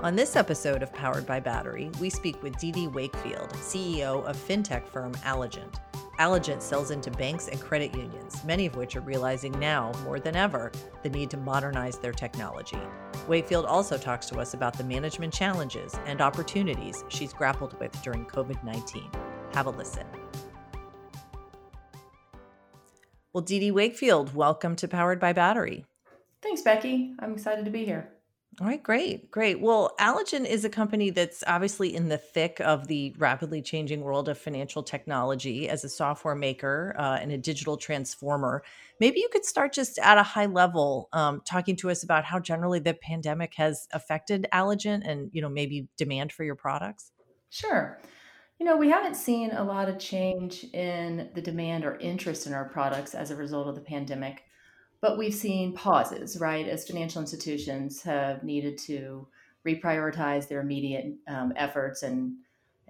On this episode of Powered by Battery, we speak with Dede Wakefield, CEO of fintech firm Alogent. Alogent sells into banks and credit unions, many of which are realizing now, more than ever, the need to modernize their technology. Wakefield also talks to us about the management challenges and opportunities she's grappled with during COVID 19. Have a listen. Well, Dede Wakefield, welcome to Powered by Battery. Thanks, Becky. I'm excited to be here. All right, great, great. Well, Alogent is a company that's obviously in the thick of the rapidly changing world of financial technology as a software maker uh, and a digital transformer. Maybe you could start just at a high level, um, talking to us about how generally the pandemic has affected Alogent and you know maybe demand for your products. Sure. You know, we haven't seen a lot of change in the demand or interest in our products as a result of the pandemic. But we've seen pauses, right, as financial institutions have needed to reprioritize their immediate um, efforts and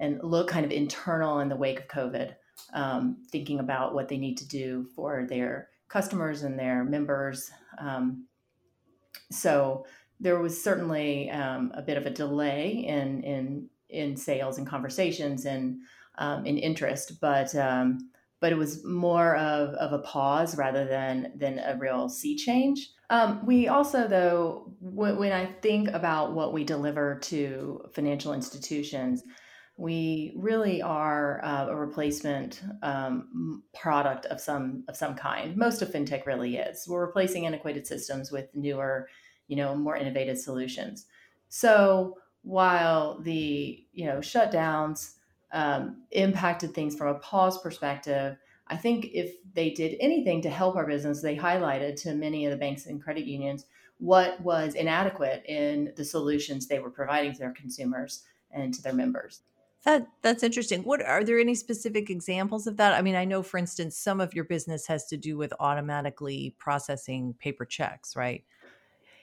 and look kind of internal in the wake of COVID, um, thinking about what they need to do for their customers and their members. Um, so there was certainly um, a bit of a delay in in in sales and conversations and um, in interest, but um, but it was more of, of a pause rather than than a real sea change. Um, we also, though, w- when I think about what we deliver to financial institutions, we really are uh, a replacement um, product of some of some kind. Most of fintech really is. We're replacing antiquated systems with newer, you know, more innovative solutions. So while the you know shutdowns um, impacted things from a pause perspective. I think if they did anything to help our business, they highlighted to many of the banks and credit unions what was inadequate in the solutions they were providing to their consumers and to their members. That that's interesting. What are there any specific examples of that? I mean, I know for instance some of your business has to do with automatically processing paper checks, right?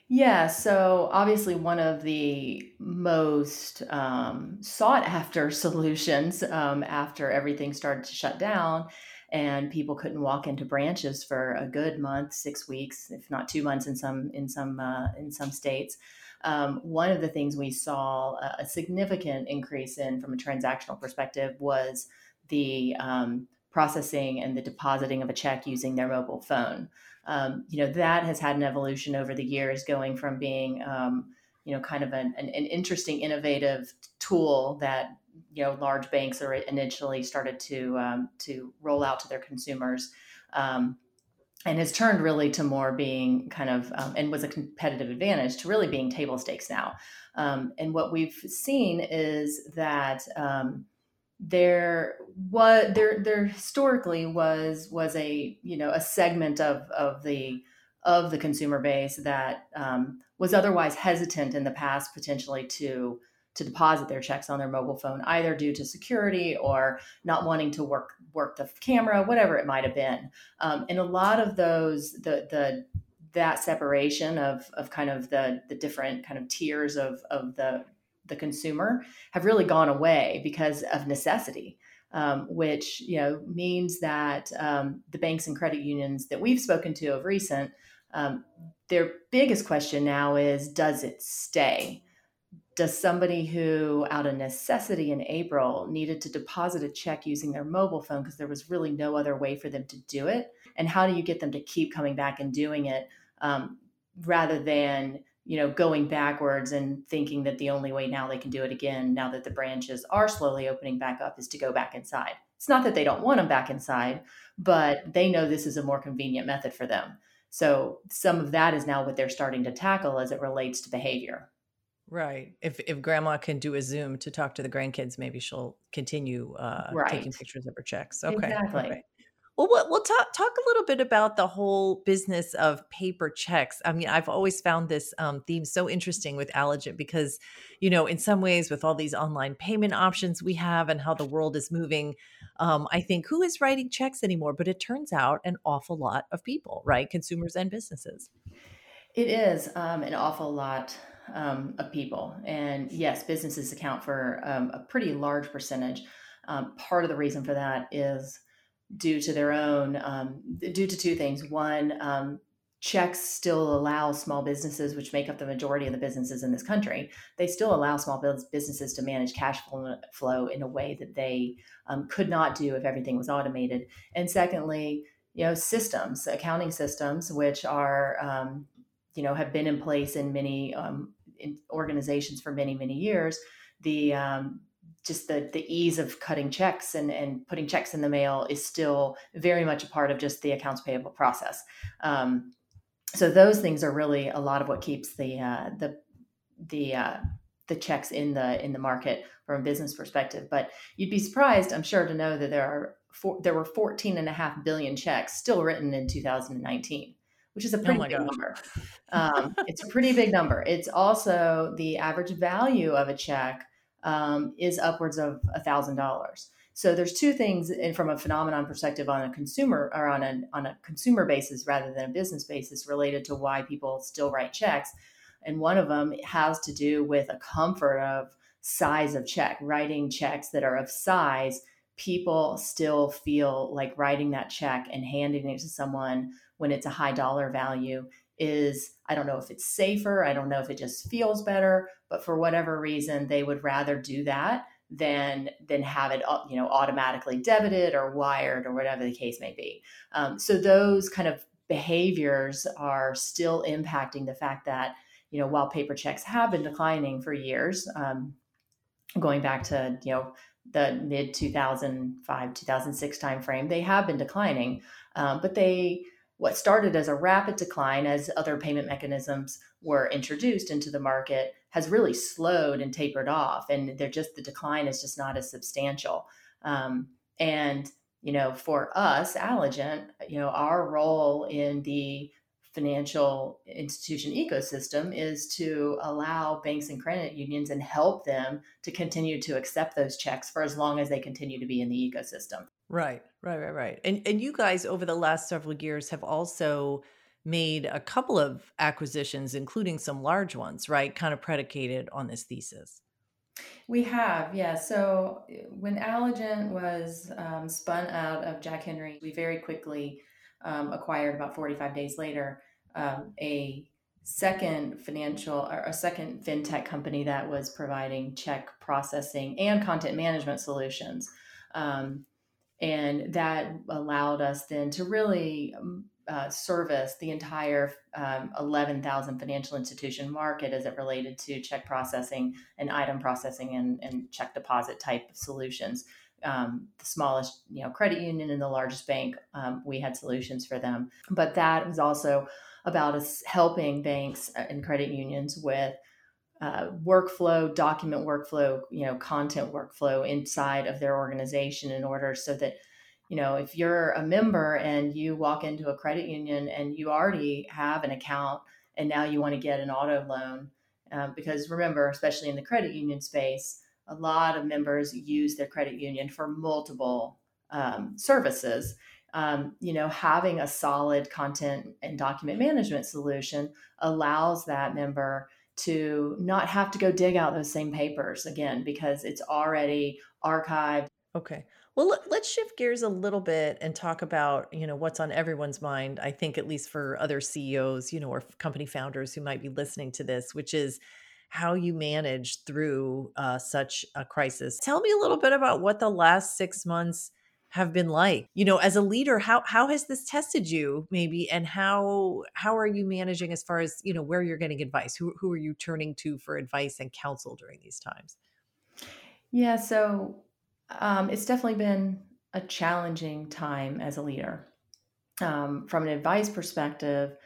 Yeah, so obviously, one of the most um, sought after solutions um, after everything started to shut down and people couldn't walk into branches for a good month, six weeks, if not two months in some in some uh, in some states. Um, one of the things we saw a, significant increase in from a transactional perspective was the um, processing and the depositing of a check using their mobile phone um, you know that has had an evolution over the years going from being um, you know kind of an, an, an, interesting innovative tool that you know large banks are initially started to um, to roll out to their consumers um, and has turned really to more being kind of um, and was a competitive advantage to really being table stakes now. Um, and what we've seen is that there was there there historically was was a you know a segment of of the of the consumer base that um, was otherwise hesitant in the past potentially to to deposit their checks on their mobile phone either due to security or not wanting to work work the camera whatever it might have been. Um, and a lot of those the the that separation of of kind of the the different kind of tiers of of the the consumer have really gone away because of necessity. Um, which you know means that um, the banks and credit unions that we've spoken to of recent, um, their biggest question now is, does it stay? Does somebody who, out of necessity in April, needed to deposit a check using their mobile phone because there was really no other way for them to do it, and how do you get them to keep coming back and doing it um, rather than you know, going backwards and thinking that the only way now they can do it again, now that the branches are slowly opening back up, is to go back inside. It's not that they don't want them back inside, but they know this is a more convenient method for them. So some of that is now what they're starting to tackle as it relates to behavior. Right. If if grandma can do a Zoom to talk to the grandkids, maybe she'll continue uh, right. taking pictures of her checks. Okay. Exactly. Okay. Well, we'll, we'll talk talk a little bit about the whole business of paper checks. I mean, I've always found this um, theme so interesting with Alogent because, you know, in some ways, with all these online payment options we have and how the world is moving, um, I think who is writing checks anymore? But it turns out an awful lot of people, right? Consumers and businesses. It is um, an awful lot um, of people, and yes, businesses account for um, a pretty large percentage. Um, part of the reason for that is due to their own um, due to two things one um, checks still allow small businesses, which make up the majority of the businesses in this country, they still allow small businesses to manage cash flow in a way that they um, could not do if everything was automated. And secondly, you know, systems, accounting systems, which are, um, you know, have been in place in many um, in organizations for many, many years. The um, just the the ease of cutting checks and and putting checks in the mail is still very much a part of just the accounts payable process. Um, so those things are really a lot of what keeps the uh, the the uh, the checks in the in the market from a business perspective. But you'd be surprised, I'm sure, to know that there are four, there were 14 and a half billion checks still written in 2019, which is a oh pretty oh big number. Um, it's a pretty big number. It's also the average value of a check um, is upwards of a thousand dollars. So there's two things and from a phenomenon perspective on a consumer or on a on a consumer basis rather than a business basis related to why people still write checks. And one of them has to do with a comfort of size of check, writing checks that are of size. People still feel like writing that check and handing it to someone when it's a high dollar value is I don't know if it's safer, I don't know if it just feels better, but for whatever reason they would rather do that than than have it you know automatically debited or wired or whatever the case may be. Um, so those kind of behaviors are still impacting the fact that you know while paper checks have been declining for years, um, going back to you know the mid 2005 2006 timeframe, they have been declining, um, but they what started as a rapid decline as other payment mechanisms were introduced into the market has really slowed and tapered off and they're just the decline is just not as substantial um, and you know for us Alogent you know our role in the financial institution ecosystem is to allow banks and credit unions and help them to continue to accept those checks for as long as they continue to be in the ecosystem. Right, right, right, right. And and you guys over the last several years have also made a couple of acquisitions including some large ones, right? Kind of predicated on this thesis. We have, yeah. So eh, when Alogent was um, spun out of Jack Henry, we very quickly um, acquired about 45 days later um, a second financial or a second fintech company that was providing check processing and content management solutions. Um, and that allowed us then to really um, uh, service the entire um, 11,000 financial institution market as it related to check processing and item processing and, and check deposit type of solutions. Um, the smallest you know credit union and the largest bank um, we had solutions for them. But that was also about us helping banks uh, and credit unions with uh, workflow document workflow you know content workflow inside of their organization in order so that you know if you're a member and you walk into a credit union and you already have an account and now you want to get an auto loan um, because remember especially in the credit union space a lot of members use their credit union for multiple um, services. Um, you know, having a solid content and document management solution allows that member to not have to go dig out those same papers again because it's already archived. Okay. Well, let's shift gears a little bit and talk about, you know, what's on everyone's mind. I think at least for other CEOs, you know, or company founders who might be listening to this, which is how you manage through uh, such a crisis. Tell me a little bit about what the last six months have been like. You know, as a leader, how how has this tested you, maybe, and how how are you managing as far as you know where you're getting advice? Who who are you turning to for advice and counsel during these times? Yeah, so um, it's definitely been a challenging time as a leader. Um, from an advice perspective,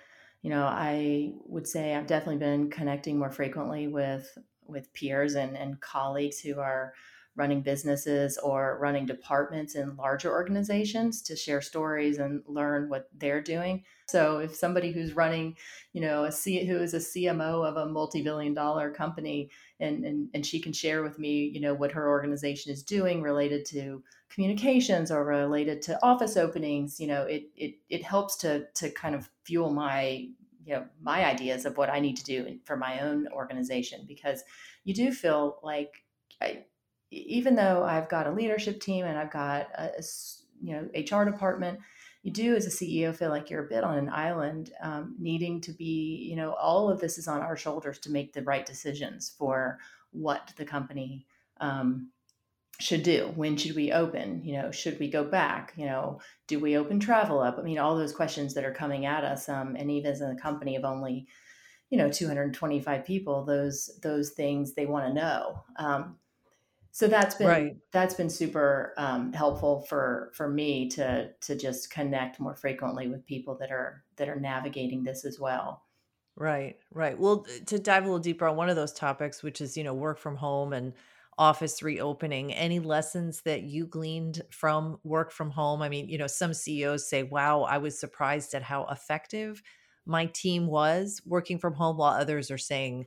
you know, I would say I've definitely been connecting more frequently with with peers and, and colleagues who are running businesses or running departments in larger organizations to share stories and learn what they're doing. So if somebody who's running, you know, a C who is a CMO of a multi-billion dollar company and, and and she can share with me, you know, what her organization is doing related to communications or related to office openings, you know, it it it helps to to kind of fuel my you know my ideas of what I need to do for my own organization because you do feel like I, even though I've got a leadership team and I've got a, a you know HR department, you do as a ceo feel like you're a bit on an island um, needing to be you know all of this is on our shoulders to make the right decisions for what the company um, should do. When should we open? You know should we go back? You know do we open travel up? I mean all those questions that are coming at us um, and even as a company of only you know 225 people those those things they want to know. Um, so that's been right. that's been super um, helpful for for me to to just connect more frequently with people that are that are navigating this as well. Right right. Well to dive a little deeper on one of those topics which is you know work from home and office reopening any lessons that you gleaned from work from home? I mean you know some ceos say wow i was surprised at how effective my team was working from home while others are saying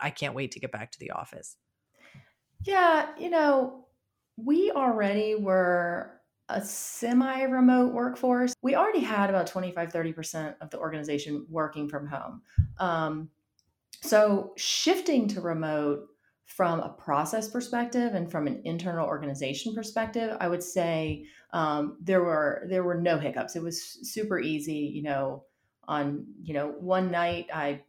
i can't wait to get back to the office yeah you know we already were a semi remote workforce we already had about 25 30% of the organization working from home um, so shifting to remote from a process perspective and from an internal organization perspective, I would say um, there were there were no hiccups. It was super easy. You know, on you know one night I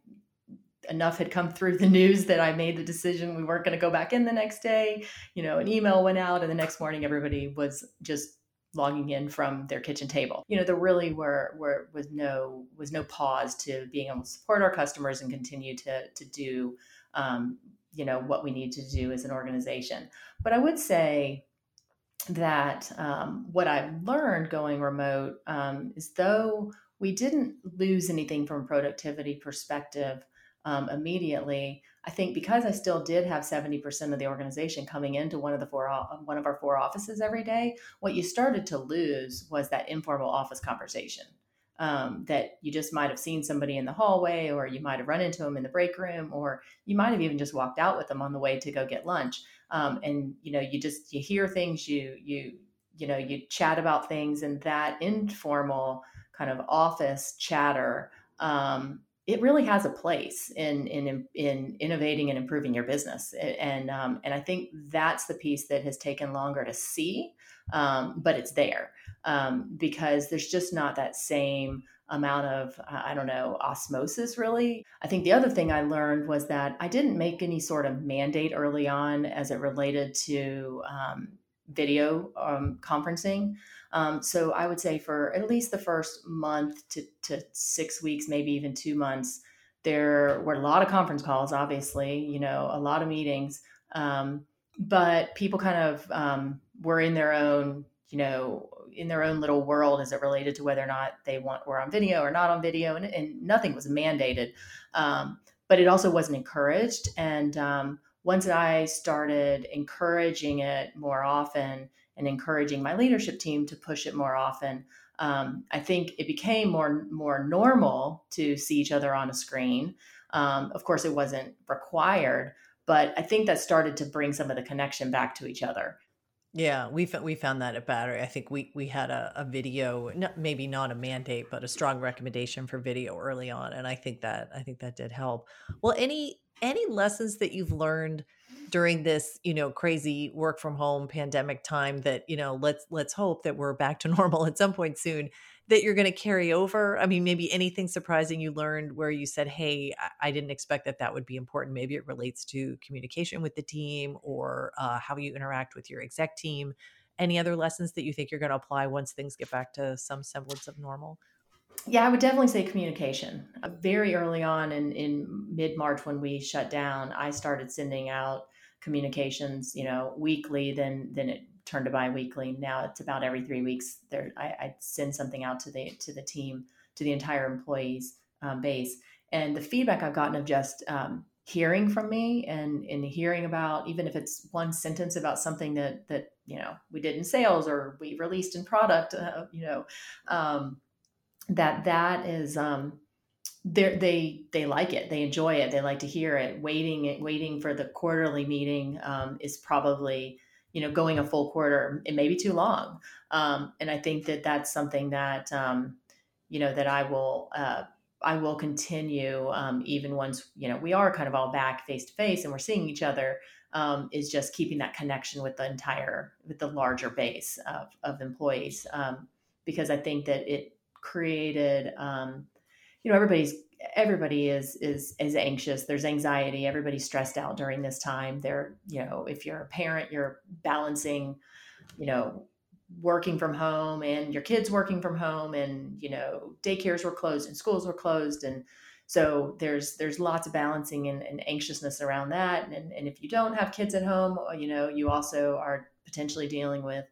enough had come through the news that I made the decision we weren't going to go back in the next day. You know, an email went out, and the next morning everybody was just logging in from their kitchen table. You know, there really were were was no was no pause to being able to support our customers and continue to to do um, you know what we need to do as an organization but i would say that um, what i've learned going remote um, is though we didn't lose anything from productivity perspective um, immediately i think because i still did have 70% of the organization coming into one of the four one of our four offices every day what you started to lose was that informal office conversation um, that you just might have seen somebody in the hallway or you might have run into them in the break room or you might have even just walked out with them on the way to go get lunch. Um, and you know you just you hear things you you you know you chat about things and that informal kind of office chatter um, it really has a place in in in innovating and improving your business and um, and I think that's the piece that has taken longer to see um, but it's there um, because there's just not that same amount of i don't know osmosis really. I think the other thing i learned was that i didn't make any sort of mandate early on as it related to um, video um, conferencing um, so i would say for at least the first month to, to six weeks maybe even two months there were a lot of conference calls obviously you know a lot of meetings. Um, but people kind of um, were in their own you know in their own little world as it related to whether or not they want were on video or not on video and, and nothing was mandated. Um, but it also wasn't encouraged and um, once i started encouraging it more often and encouraging my leadership team to push it more often um, i think it became more more normal to see each other on a screen um, of course it wasn't required but i think that started to bring some of the connection back to each other yeah, we we found that at Battery. I think we we had a, a video, not, maybe not a mandate, but a strong recommendation for video early on, and I think that I think that did help. Well, any any lessons that you've learned during this you know crazy work from home pandemic time that you know let's let's hope that we're back to normal at some point soon that you're going to carry over? I mean, maybe anything surprising you learned where you said, "Hey, I, didn't expect that that would be important." Maybe it relates to communication with the team or uh, how you interact with your exec team. Any other lessons that you think you're going to apply once things get back to some semblance of normal? Yeah, I would definitely say communication. Uh, very early on in, in mid March, when we shut down, I started sending out communications, you know, weekly. Then then it turned to biweekly. Now it's about every three weeks. There, I, I send something out to the to the team, to the entire employees um, base, and the feedback I've gotten of just um, hearing from me and and hearing about even if it's one sentence about something that that you know we did in sales or we released in product, uh, you know, um, that that is um, they they they like it they enjoy it they like to hear it. Waiting waiting for the quarterly meeting um, is probably you know going a full quarter it may be too long. Um, and i think that that's something that um, you know that i will uh, i will continue um, even once you know we are kind of all back face to face and we're seeing each other um, is just keeping that connection with the entire with the larger base of, of employees. Um, because I think that it created, um, you know, everybody's everybody is is is anxious. There's anxiety. Everybody's stressed out during this time. They're, you know, if you're a parent, you're balancing, you know, working from home and your kids working from home and you know daycares were closed and schools were closed and so there's there's lots of balancing and, and anxiousness around that and, and if you don't have kids at home you know you also are potentially dealing with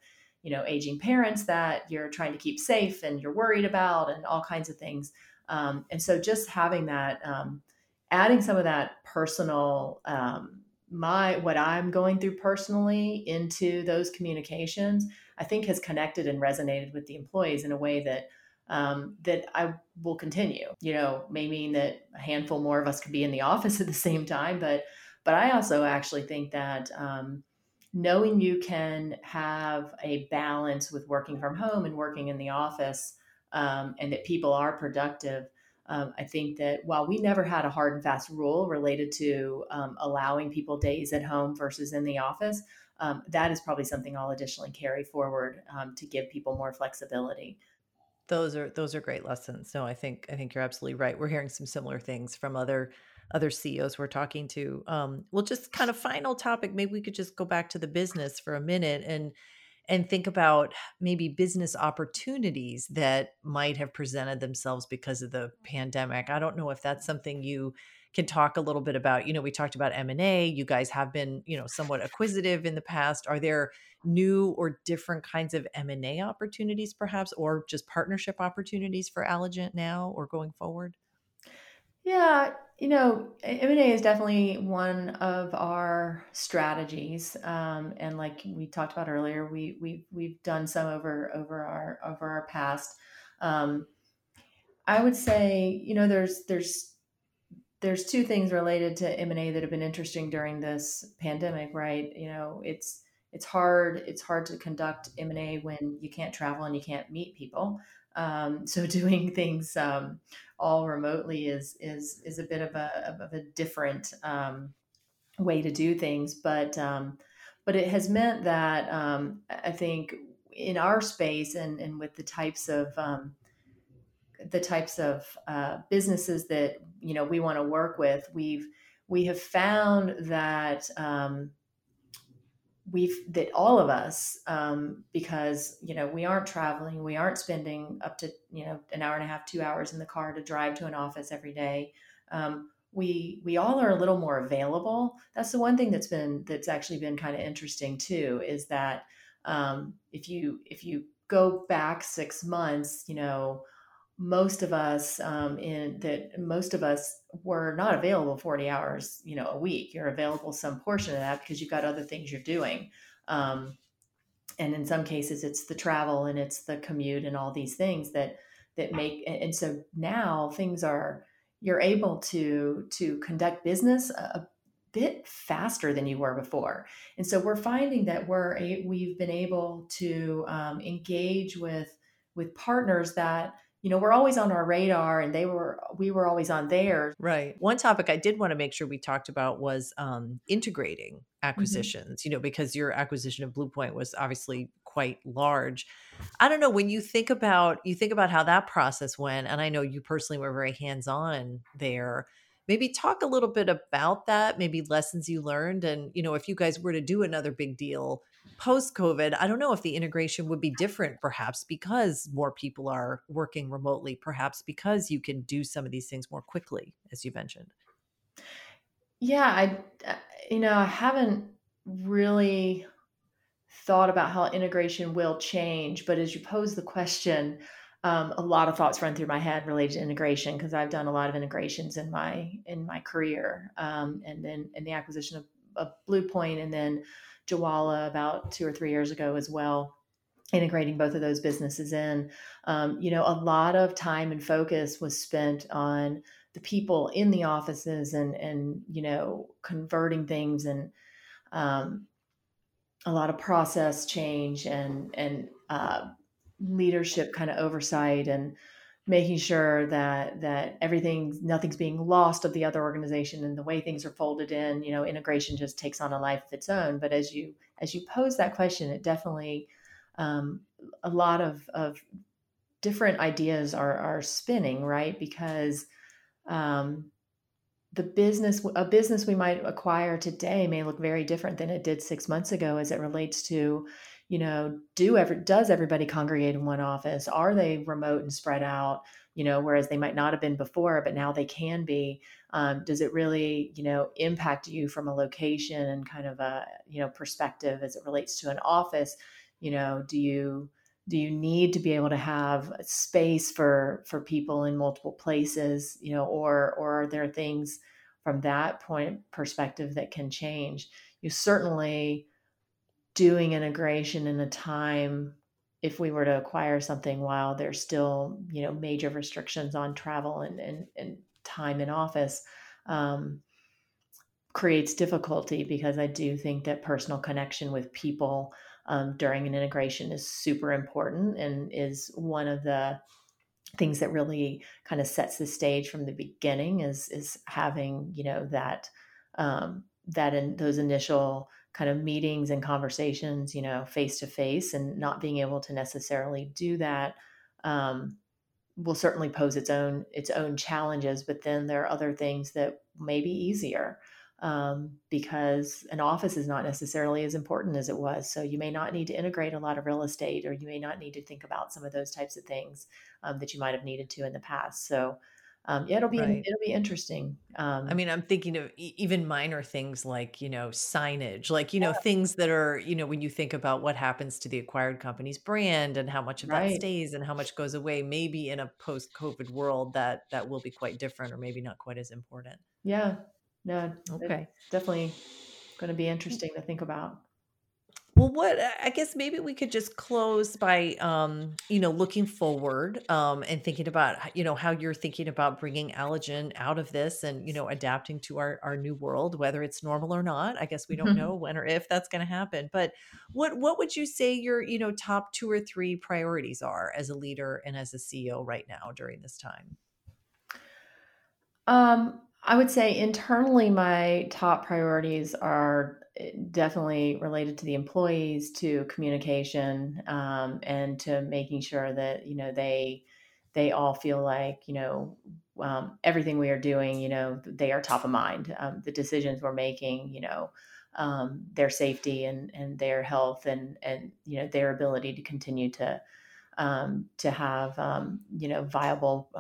you know aging parents that you're trying to keep safe and you're worried about and all kinds of things um, and so just having that um, adding some of that personal um, my what i'm going through personally into those communications i think has connected and resonated with the employees in a way that um, that I will continue. You know, may mean that a handful more of us could be in the office at the same time, but but I also actually think that um, knowing you can have a balance with working from home and working in the office, um, and that people are productive. Um, I think that while we never had a hard and fast rule related to um, allowing people days at home versus in the office, um, that is probably something I'll additionally carry forward um, to give people more flexibility. Those are those are great lessons. No, I think I think you're absolutely right. We're hearing some similar things from other other CEOs we're talking to. Um, well, just kind of final topic. Maybe we could just go back to the business for a minute and and think about maybe business opportunities that might have presented themselves because of the pandemic. I don't know if that's something you can talk a little bit about. You know, we talked about M&A. You guys have been, you know, somewhat acquisitive in the past. Are there new or different kinds of M&A opportunities perhaps or just partnership opportunities for Alogent now or going forward? Yeah, you know, M&A is definitely one of our strategies, um, and like we talked about earlier, we we we've done some over over our over our past. Um, I would say, you know, there's there's there's two things related to M&A that have been interesting during this pandemic, right? You know, it's it's hard it's hard to conduct M&A when you can't travel and you can't meet people. Um, so doing things um, all remotely is is is a bit of a of a different um, way to do things, but um, but it has meant that um, I think in our space and and with the types of um, the types of uh, businesses that you know we want to work with, we've we have found that um, we've that all of us um, because you know we aren't traveling we aren't spending up to you know an hour and a half two hours in the car to drive to an office every day. Um, we we all are a little more available. That's the one thing that's been that's actually been kind of interesting too is that um, if you if you go back six months you know most of us um, in that most of us were not available 40 hours you know a week. You're available some portion of that because you've got other things you're doing. Um, and in some cases it's the travel and it's the commute and all these things that that make and so now things are you're able to to conduct business a, bit faster than you were before. And so we're finding that we're a, we've been able to um, engage with with partners that you know we're always on our radar and they were we were always on theirs right one topic i did want to make sure we talked about was um, integrating mm-hmm. acquisitions mm-hmm. you know because your acquisition of bluepoint was obviously quite large i don't know when you think about you think about how that process went and i know you personally were very hands on there maybe talk a little bit about that maybe lessons you learned and you know if you guys were to do another big deal post covid i don't know if the integration would be different perhaps because more people are working remotely perhaps because you can do some of these things more quickly as you mentioned. Yeah i uh, you know i haven't really thought about how integration will change but as you pose the question um, a lot of thoughts run through my head related to integration because I've done a lot of integrations in my in my career, um, and then in the acquisition of, of Bluepoint, and then Jwaala about two or three years ago as well, integrating both of those businesses in. Um, you know, a lot of time and focus was spent on the people in the offices and and you know converting things and um, a lot of process change and and uh, leadership kind of oversight and making sure that that everything nothing's being lost of the other organization and the way things are folded in you know integration just takes on a life of its own but as you as you pose that question it definitely um, a lot of of different ideas are are spinning, right? Because um, the business a business we might acquire today may look very different than it did six months ago as it relates to you know do ever does everybody congregate in one office? Are they remote and spread out you know whereas they might not have been before but now they can be? Um, does it really you know impact you from a location and kind of a you know perspective as it relates to an office? You know do you do you need to be able to have space for for people in multiple places you know or or are there things from that point perspective that can change? You certainly doing integration in a time if we were to acquire something while there's still you know major restrictions on travel and and, and time in office um, creates difficulty because i do think that personal connection with people um, during an integration is super important and is one of the things that really kind of sets the stage from the beginning is is having you know that um, that in those initial kind of meetings and conversations you know face to face and not being able to necessarily do that um, will certainly pose its own its own challenges but then there are other things that may be easier um, because an office is not necessarily as important as it was. So you may not need to integrate a lot of real estate, or you may not need to think about some of those types of things um, that you might have needed to in the past. So um, yeah, it'll be right. it'll be interesting. Um, I mean, I'm thinking of even minor things like you know signage, like you yeah. know things that are you know when you think about what happens to the acquired company's brand and how much of right. that stays and how much goes away. Maybe in a post-COVID world, that that will be quite different, or maybe not quite as important. Yeah, no, okay. Definitely going to be interesting to think about. Well, what I guess maybe we could just close by, um, you know, looking forward um, and thinking about, you know, how you're thinking about bringing Alogent out of this and, you know, adapting to our, our new world, whether it's normal or not. I guess we don't know when or if that's going to happen. But what what would you say your, you know, top two or three priorities are as a leader and as a CEO right now during this time? Um, I would say internally, my top priorities are definitely related to the employees, to communication, um, and to making sure that you know they they all feel like you know um, everything we are doing, you know, they are top of mind. Um, the decisions we're making, you know, um, their safety and and their health and and you know their ability to continue to um, to have um, you know viable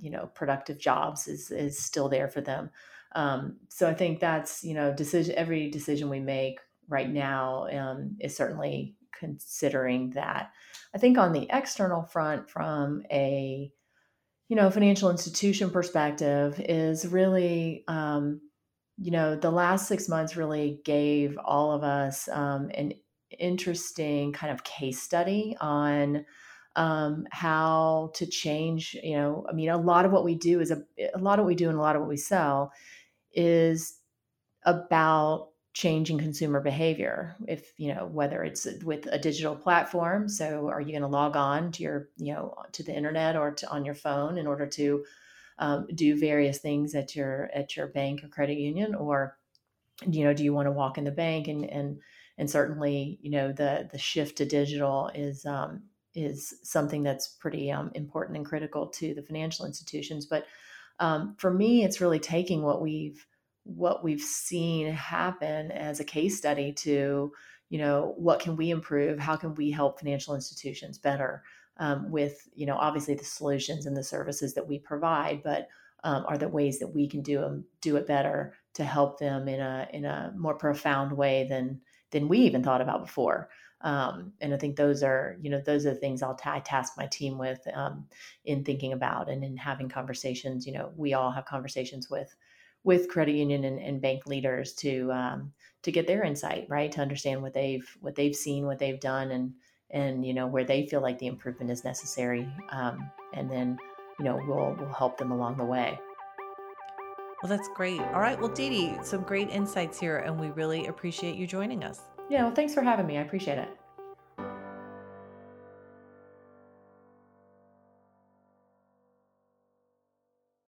you know productive jobs is is still there for them um, so i think that's you know decision every decision we make right now um, is certainly considering that i think on the external front from a you know financial institution perspective is really um, you know the last six months really gave all of us um, an interesting kind of case study on um, how to change. You know, I mean, a lot of what we do is a, a lot of what we do and a lot of what we sell is about changing consumer behavior if you know whether it's with a digital platform so are you going to log on to your you know to the internet or to on your phone in order to um, do various things at your at your bank or credit union or you know do you want to walk in the bank and and and certainly you know the the shift to digital is um, is something that's pretty um, important and critical to the financial institutions. But um, for me, it's really taking what we've what we've seen happen as a case study to you know what can we improve? How can we help financial institutions better um, with you know obviously the solutions and the services that we provide but um, are the ways that we can do them do it better to help them in a in a more profound way than than we even thought about before um, and I think those are, you know, those are the things I'll t- I task my team with um, in thinking about and in having conversations. You know, we all have conversations with with credit union and, and bank leaders to um, to get their insight, right, to understand what they've what they've seen, what they've done, and and you know where they feel like the improvement is necessary, um, and then you know we'll we'll help them along the way. Well, that's great. All right. Well, Dede, some great insights here, and we really appreciate you joining us. Yeah, well, thanks for having me. I appreciate it.